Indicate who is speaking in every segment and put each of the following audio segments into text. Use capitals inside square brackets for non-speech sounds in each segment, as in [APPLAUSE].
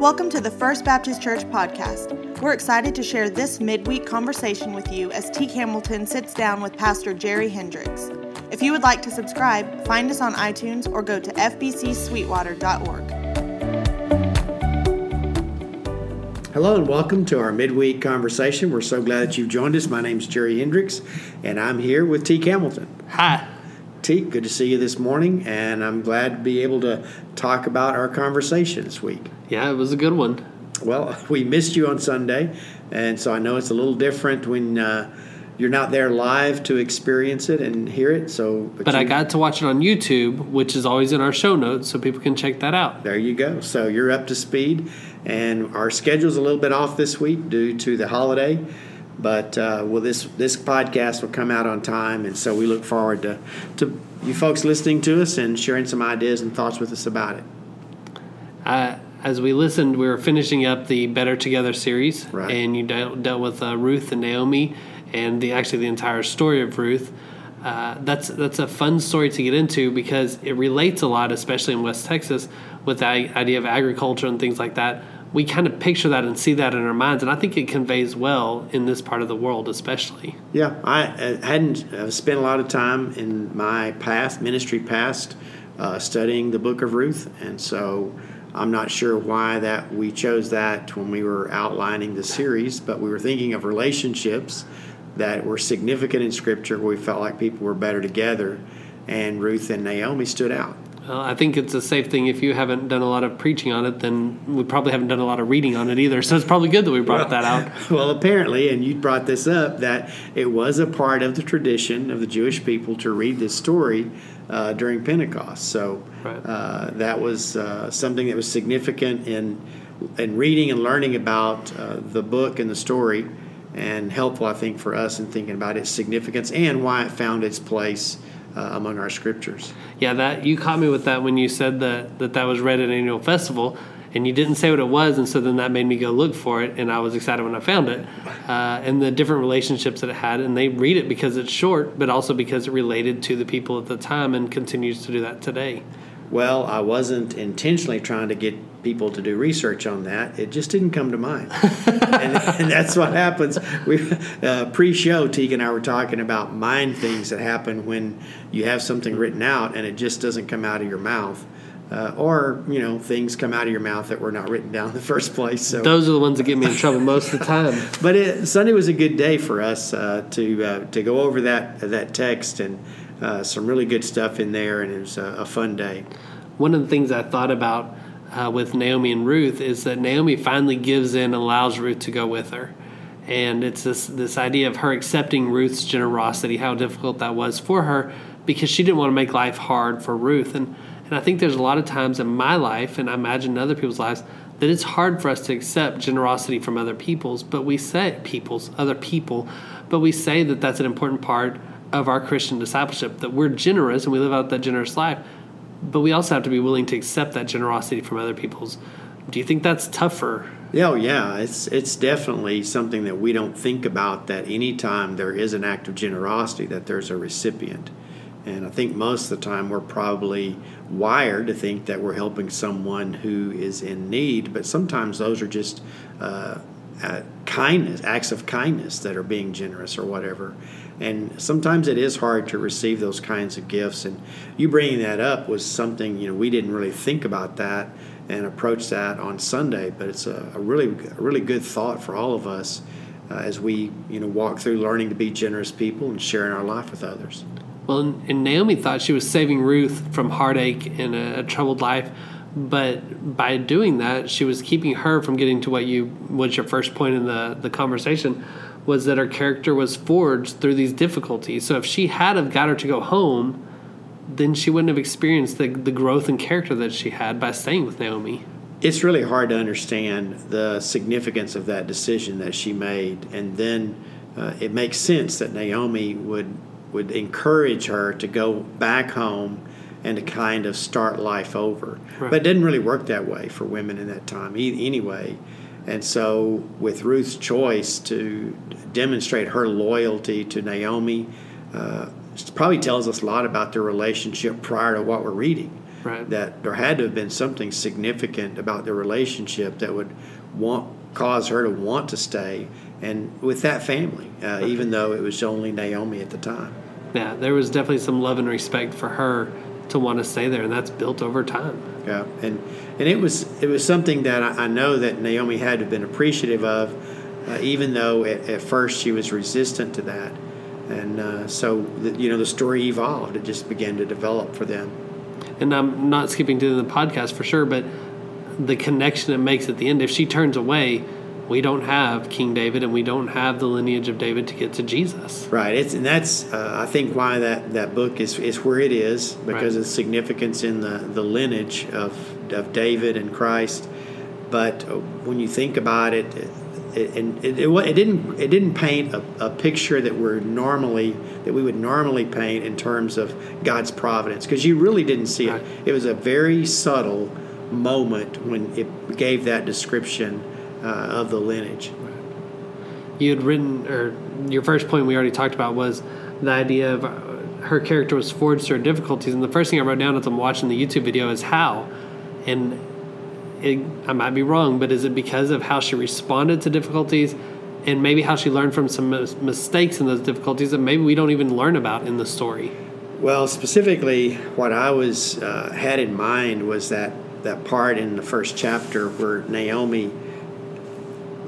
Speaker 1: Welcome to the First Baptist Church podcast. We're excited to share this midweek conversation with you as Teak Hamilton sits down with Pastor Jerry Hendricks. If you would like to subscribe, find us on iTunes or go to fbcsweetwater.org.
Speaker 2: Hello and welcome to our midweek conversation. We're so glad that you've joined us. My name's Jerry Hendricks, and I'm here with Teak Hamilton.
Speaker 3: Hi.
Speaker 2: Teak, good to see you this morning, and I'm glad to be able to talk about our conversation this week.
Speaker 3: Yeah, it was a good one.
Speaker 2: Well, [LAUGHS] we missed you on Sunday, and so I know it's a little different when uh, you're not there live to experience it and hear it. So,
Speaker 3: but, but you, I got to watch it on YouTube, which is always in our show notes, so people can check that out.
Speaker 2: There you go. So you're up to speed, and our schedule's a little bit off this week due to the holiday. But uh, well, this this podcast will come out on time, and so we look forward to to you folks listening to us and sharing some ideas and thoughts with us about it.
Speaker 3: Uh, as we listened, we were finishing up the Better Together series,
Speaker 2: right.
Speaker 3: and you dealt, dealt with uh, Ruth and Naomi, and the actually the entire story of Ruth. Uh, that's that's a fun story to get into because it relates a lot, especially in West Texas, with the idea of agriculture and things like that we kind of picture that and see that in our minds, and I think it conveys well in this part of the world, especially.
Speaker 2: Yeah, I hadn't uh, spent a lot of time in my past ministry past uh, studying the Book of Ruth, and so I'm not sure why that we chose that when we were outlining the series, but we were thinking of relationships that were significant in Scripture, where we felt like people were better together, and Ruth and Naomi stood out.
Speaker 3: Well, I think it's a safe thing. If you haven't done a lot of preaching on it, then we probably haven't done a lot of reading on it either. So it's probably good that we brought
Speaker 2: well,
Speaker 3: that out. [LAUGHS]
Speaker 2: Well, apparently, and you brought this up, that it was a part of the tradition of the Jewish people to read this story uh, during Pentecost. So right. uh, that was uh, something that was significant in in reading and learning about uh, the book and the story, and helpful, I think, for us in thinking about its significance and why it found its place uh, among our scriptures.
Speaker 3: Yeah, that you caught me with that when you said that that, that was read at an annual festival, and you didn't say what it was, and so then that made me go look for it, and I was excited when I found it, uh, and the different relationships that it had, and they read it because it's short, but also because it related to the people at the time, and continues to do that today.
Speaker 2: Well, I wasn't intentionally trying to get people to do research on that. It just didn't come to mind, [LAUGHS] and, and, that's what happens. We uh, pre-show, Teague and I were talking about mind things that happen when you have something written out and it just doesn't come out of your mouth. Uh, or you know things come out of your mouth that were not written down in the [LAUGHS] first place. So
Speaker 3: those are the ones that get me in trouble most of the time. [LAUGHS]
Speaker 2: but it, Sunday was a good day for us uh, to uh, to go over that that text and uh, some really good stuff in there, and it was a, a fun day.
Speaker 3: One of the things I thought about uh, with Naomi and Ruth is that Naomi finally gives in and allows Ruth to go with her. And it's this, this idea of her accepting Ruth's generosity, how difficult that was for her because she didn't want to make life hard for Ruth. And, and I think there's a lot of times in my life, and I imagine in other people's lives, that it's hard for us to accept generosity from other people's, but we say people's, other people, but we say that that's an important part of our Christian discipleship, that we're generous and we live out that generous life but we also have to be willing to accept that generosity from other people's. Do you think that's tougher?
Speaker 2: Yeah, oh, yeah, it's it's definitely something that we don't think about. That anytime there is an act of generosity, that there's a recipient, and I think most of the time we're probably wired to think that we're helping someone who is in need, but sometimes those are just uh, uh, kindness, acts of kindness that are being generous or whatever. And sometimes it is hard to receive those kinds of gifts. And you bringing that up was something, you know, we didn't really think about that and approach that on Sunday, but it's a, a really, a really good thought for all of us uh, as we, you know, walk through learning to be generous people and sharing our life with others.
Speaker 3: Well, and Naomi thought she was saving Ruth from heartache and a, a troubled life but by doing that she was keeping her from getting to what you was your first point in the, the conversation was that her character was forged through these difficulties so if she had have got her to go home then she wouldn't have experienced the, the growth and character that she had by staying with naomi
Speaker 2: it's really hard to understand the significance of that decision that she made and then uh, it makes sense that naomi would would encourage her to go back home and to kind of start life over. Right. But it didn't really work that way for women in that time anyway. And so, with Ruth's choice to demonstrate her loyalty to Naomi, uh, probably tells us a lot about their relationship prior to what we're reading.
Speaker 3: Right.
Speaker 2: that there had to have been something significant about their relationship that would want cause her to want to stay and with that family, uh, even though it was only Naomi at the time.
Speaker 3: Yeah, there was definitely some love and respect for her to want to stay there, and that's built over time.
Speaker 2: Yeah, and and it was it was something that I, I know that Naomi had to have been appreciative of, uh, even though at, at first she was resistant to that, and uh, so the, you know the story evolved. It just began to develop for them.
Speaker 3: And I'm not skipping to the podcast for sure, but the connection it makes at the end. If she turns away, we don't have King David, and we don't have the lineage of David to get to Jesus.
Speaker 2: Right. It's and that's uh, I think why that, that book is, is where it is because
Speaker 3: Right.
Speaker 2: of the significance in the, the lineage of of David and Christ. But uh, when you think about it, it and it, it, it didn't it didn't paint a, a picture that we're normally that we would normally paint in terms of God's providence because you really didn't see it. It was a very subtle moment when it gave that description uh, of the lineage.
Speaker 3: you had written, or your first point we already talked about was the idea of uh, her character was forged through difficulties. And the first thing I wrote down as I'm watching the YouTube video is how. And it, I might be wrong, but is it because of how she responded to difficulties and maybe how she learned from some mis- mistakes in those difficulties that maybe we don't even learn about in the story?
Speaker 2: Well, specifically, what I was uh, had in mind was that that part in the first chapter where Naomi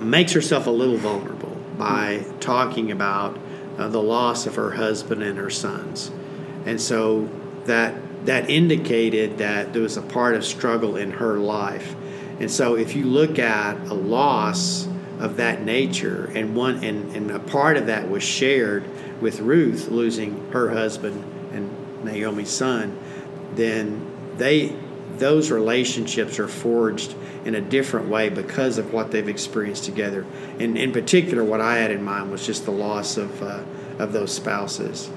Speaker 2: makes herself a little vulnerable by talking about uh, the loss of her husband and her sons, and so that that indicated that there was a part of struggle in her life, and so if you look at a loss of that nature, and one and, and a part of that was shared with Ruth losing her husband and Naomi's son, then they those relationships are forged in a different way because of what they've experienced together. And in particular, what I had in mind was just the loss of uh, of those spouses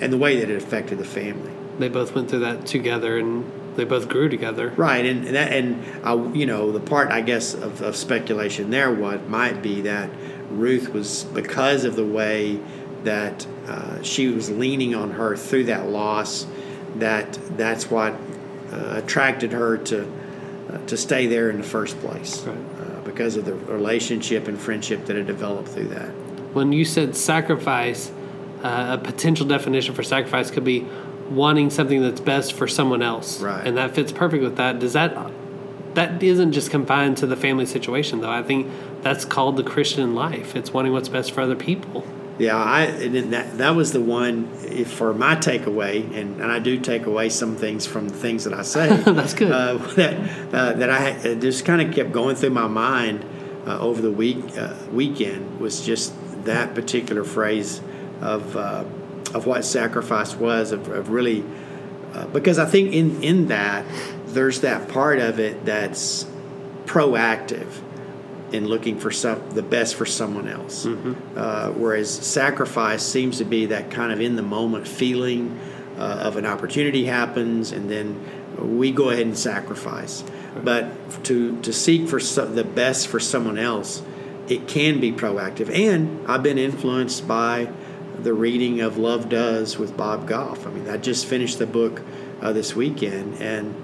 Speaker 2: and the way that it affected the family.
Speaker 3: They both went through that together and they both grew together.
Speaker 2: Right, and that, and I, you know, the part I guess of, of speculation there, what might be that Ruth was because of the way that uh, she was leaning on her through that loss, that that's what attracted her to uh, to stay there in the first place,
Speaker 3: Right.
Speaker 2: uh, because of the relationship and friendship that had developed through that.
Speaker 3: when you said sacrifice, uh, a potential definition for sacrifice could be wanting something that's best for someone else,
Speaker 2: Right.
Speaker 3: And that fits perfect with that. Does that that isn't just confined to the family situation, though? I think that's called the Christian life. It's wanting what's best for other people.
Speaker 2: Yeah, I and then that that was the one if, for my takeaway, and, and I do take away some things from the things that I say. [LAUGHS]
Speaker 3: That's good.
Speaker 2: Uh, [LAUGHS] that uh, that I just kind of kept going through my mind uh, over the week uh, weekend was just that particular phrase of uh, of what sacrifice was of, of really uh, because I think in in that there's that part of it that's proactive in looking for some the best for someone else. Uh, whereas sacrifice seems to be that kind of in the moment feeling uh, of an opportunity happens, and then we go ahead and sacrifice. But to to seek for so, the best for someone else, it can be proactive. And I've been influenced by the reading of Love Does with Bob Goff. I mean, I just finished the book uh, this weekend, and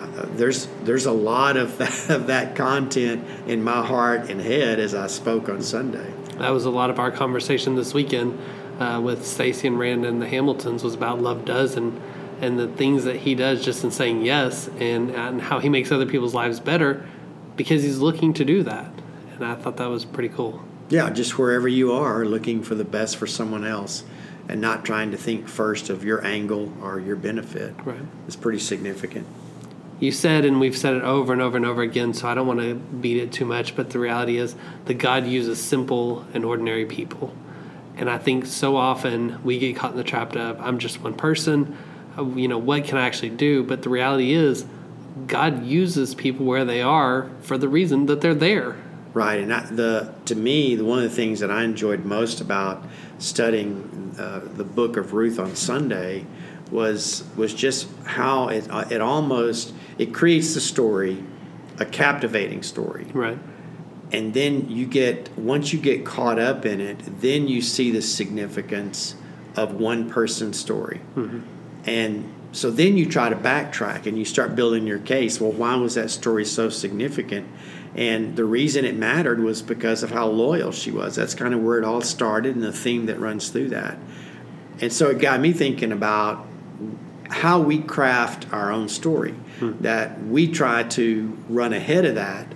Speaker 2: uh, there's there's a lot of that, of that content in my heart and head as I spoke on Sunday.
Speaker 3: That was a lot of our conversation this weekend uh, with Stacy and Rand and the Hamiltons was about love does and and the things that he does just in saying yes and and how he makes other people's lives better because he's looking to do that. And I thought that was pretty cool.
Speaker 2: Yeah, just wherever you are, looking for the best for someone else, and not trying to think first of your angle or your benefit.
Speaker 3: Right.
Speaker 2: It's pretty significant.
Speaker 3: You said, and we've said it over and over and over again, so I don't want to beat it too much, but the reality is that God uses simple and ordinary people. And I think so often we get caught in the trap of, I'm just one person, uh, you know, what can I actually do? But the reality is, God uses people where they are for the reason that they're there.
Speaker 2: Right, and the to me, the, one of the things that I enjoyed most about studying uh, the book of Ruth on Sunday was was just how it uh, it almost it creates the story, a captivating story,
Speaker 3: Right.
Speaker 2: and then you get once you get caught up in it, then you see the significance of one person's story, mm-hmm. and so then you try to backtrack and you start building your case. Well, why was that story so significant? And the reason it mattered was because of how loyal she was. That's kind of where it all started and the theme that runs through that. And so it got me thinking about how we craft our own story, hmm. that we try to run ahead of that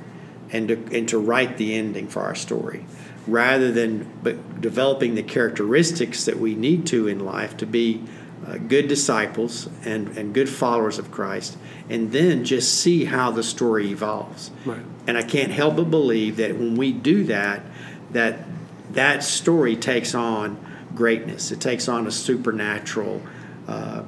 Speaker 2: and to, and to write the ending for our story rather than but developing the characteristics that we need to in life to be uh, good disciples and, and good followers of Christ, and then just see how the story evolves. Right. And I can't help but believe that when we do that, that that story takes on greatness. It takes on a supernatural uh,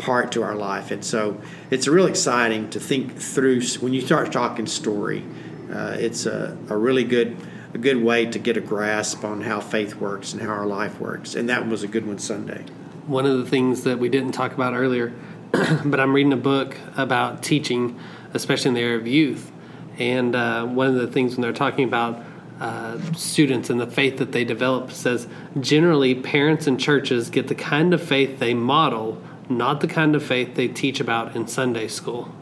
Speaker 2: part to our life, and so it's really exciting to think through. When you start talking story, uh, it's a, a really good a good way to get a grasp on how faith works and how our life works. And that was a good one Sunday
Speaker 3: one of the things that we didn't talk about earlier, [CLEARS THROAT] but I'm reading a book about teaching, especially in the area of youth. And uh, one of the things when they're talking about uh, students and the faith that they develop says generally parents and churches get the kind of faith they model, not the kind of faith they teach about in Sunday school.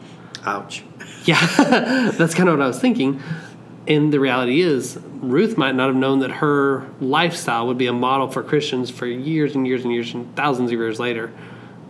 Speaker 2: Ouch.
Speaker 3: Yeah, [LAUGHS] that's kind of what I was thinking. And the reality is, Ruth might not have known that her lifestyle would be a model for Christians for years and years and years and thousands of years later.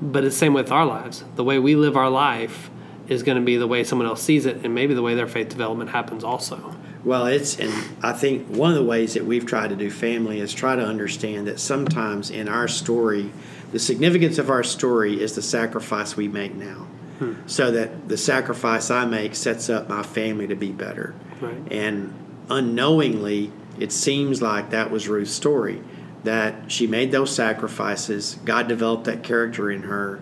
Speaker 3: But it's the same with our lives. The way we live our life is going to be the way someone else sees it, and maybe the way their faith development happens also.
Speaker 2: Well, it's, and I think one of the ways that we've tried to do family is try to understand that sometimes in our story, the significance of our story is the sacrifice we make now. Hmm. So that the sacrifice I make sets up my family to be better. Right. And unknowingly, it seems like that was Ruth's story that she made those sacrifices. God developed that character in her.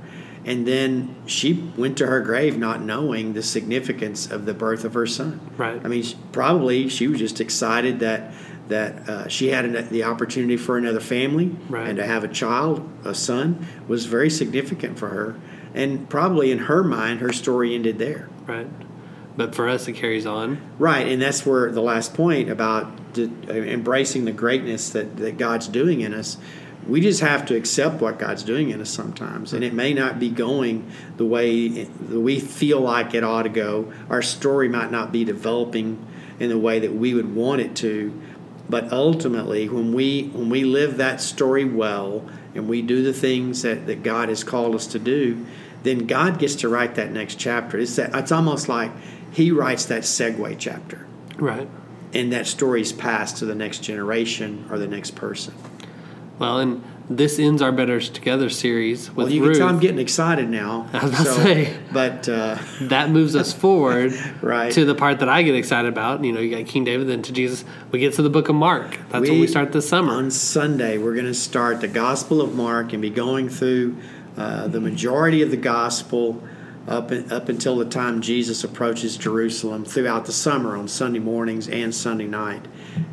Speaker 2: And then she went to her grave not knowing the significance of the birth of her son.
Speaker 3: Right.
Speaker 2: I mean, probably she was just excited that that uh, she had an, the opportunity for another family right. and to have a child, a son, was very significant for her. And probably in her mind, her story ended there.
Speaker 3: Right but for us it carries on
Speaker 2: right and that's where the last point about uh, embracing the greatness that, that god's doing in us we just have to accept what god's doing in us sometimes and it may not be going the way that we feel like it ought to go our story might not be developing in the way that we would want it to but ultimately when we when we live that story well and we do the things that, that god has called us to do then god gets to write that next chapter it's, that, it's almost like he writes that segue chapter.
Speaker 3: Right.
Speaker 2: And that story's passed to the next generation or the next person.
Speaker 3: Well, and this ends our Better Together series with
Speaker 2: well, you
Speaker 3: Ruth.
Speaker 2: can tell I'm getting excited now. [LAUGHS]
Speaker 3: I was about so, to say,
Speaker 2: but uh, [LAUGHS]
Speaker 3: that moves us forward [LAUGHS]
Speaker 2: right.
Speaker 3: to the part that I get excited about. You know, you got King David, then to Jesus. We get to the Book of Mark. That's we, when we start this summer.
Speaker 2: On Sunday, we're going to start the Gospel of Mark and be going through uh, the majority of the Gospel up, up until the time Jesus approaches Jerusalem throughout the summer on Sunday mornings and Sunday night.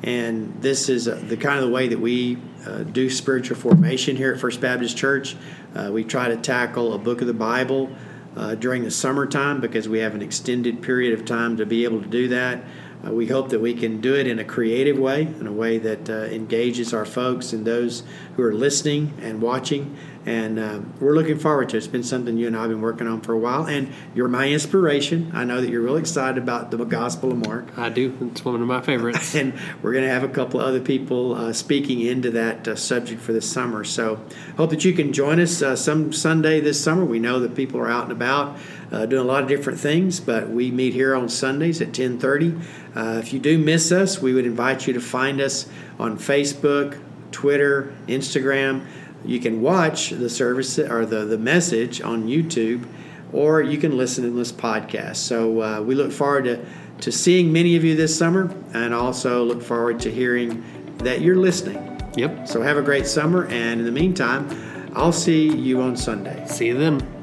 Speaker 2: And this is uh, the kind of the way that we uh, do spiritual formation here at First Baptist Church. Uh, we try to tackle a book of the Bible uh, during the summertime because we have an extended period of time to be able to do that. Uh, we hope that we can do it in a creative way, in a way that uh, engages our folks and those who are listening and watching. And uh, we're looking forward to it. It's been something you and I have been working on for a while. And you're my inspiration. I know that you're really excited about the Gospel of Mark.
Speaker 3: I do. It's one of my favorites. [LAUGHS]
Speaker 2: and we're going to have a couple of other people uh, speaking into that uh, subject for this summer. So hope that you can join us uh, some Sunday this summer. We know that people are out and about uh, doing a lot of different things, but we meet here on Sundays at 1030. Uh, if you do miss us, we would invite you to find us on Facebook, Twitter, Instagram. You can watch the service or the, the message on YouTube, or you can listen in this podcast. So uh, we look forward to, to seeing many of you this summer, and also look forward to hearing that you're listening.
Speaker 3: Yep.
Speaker 2: So have a great summer, and in the meantime, I'll see you on Sunday.
Speaker 3: See you then.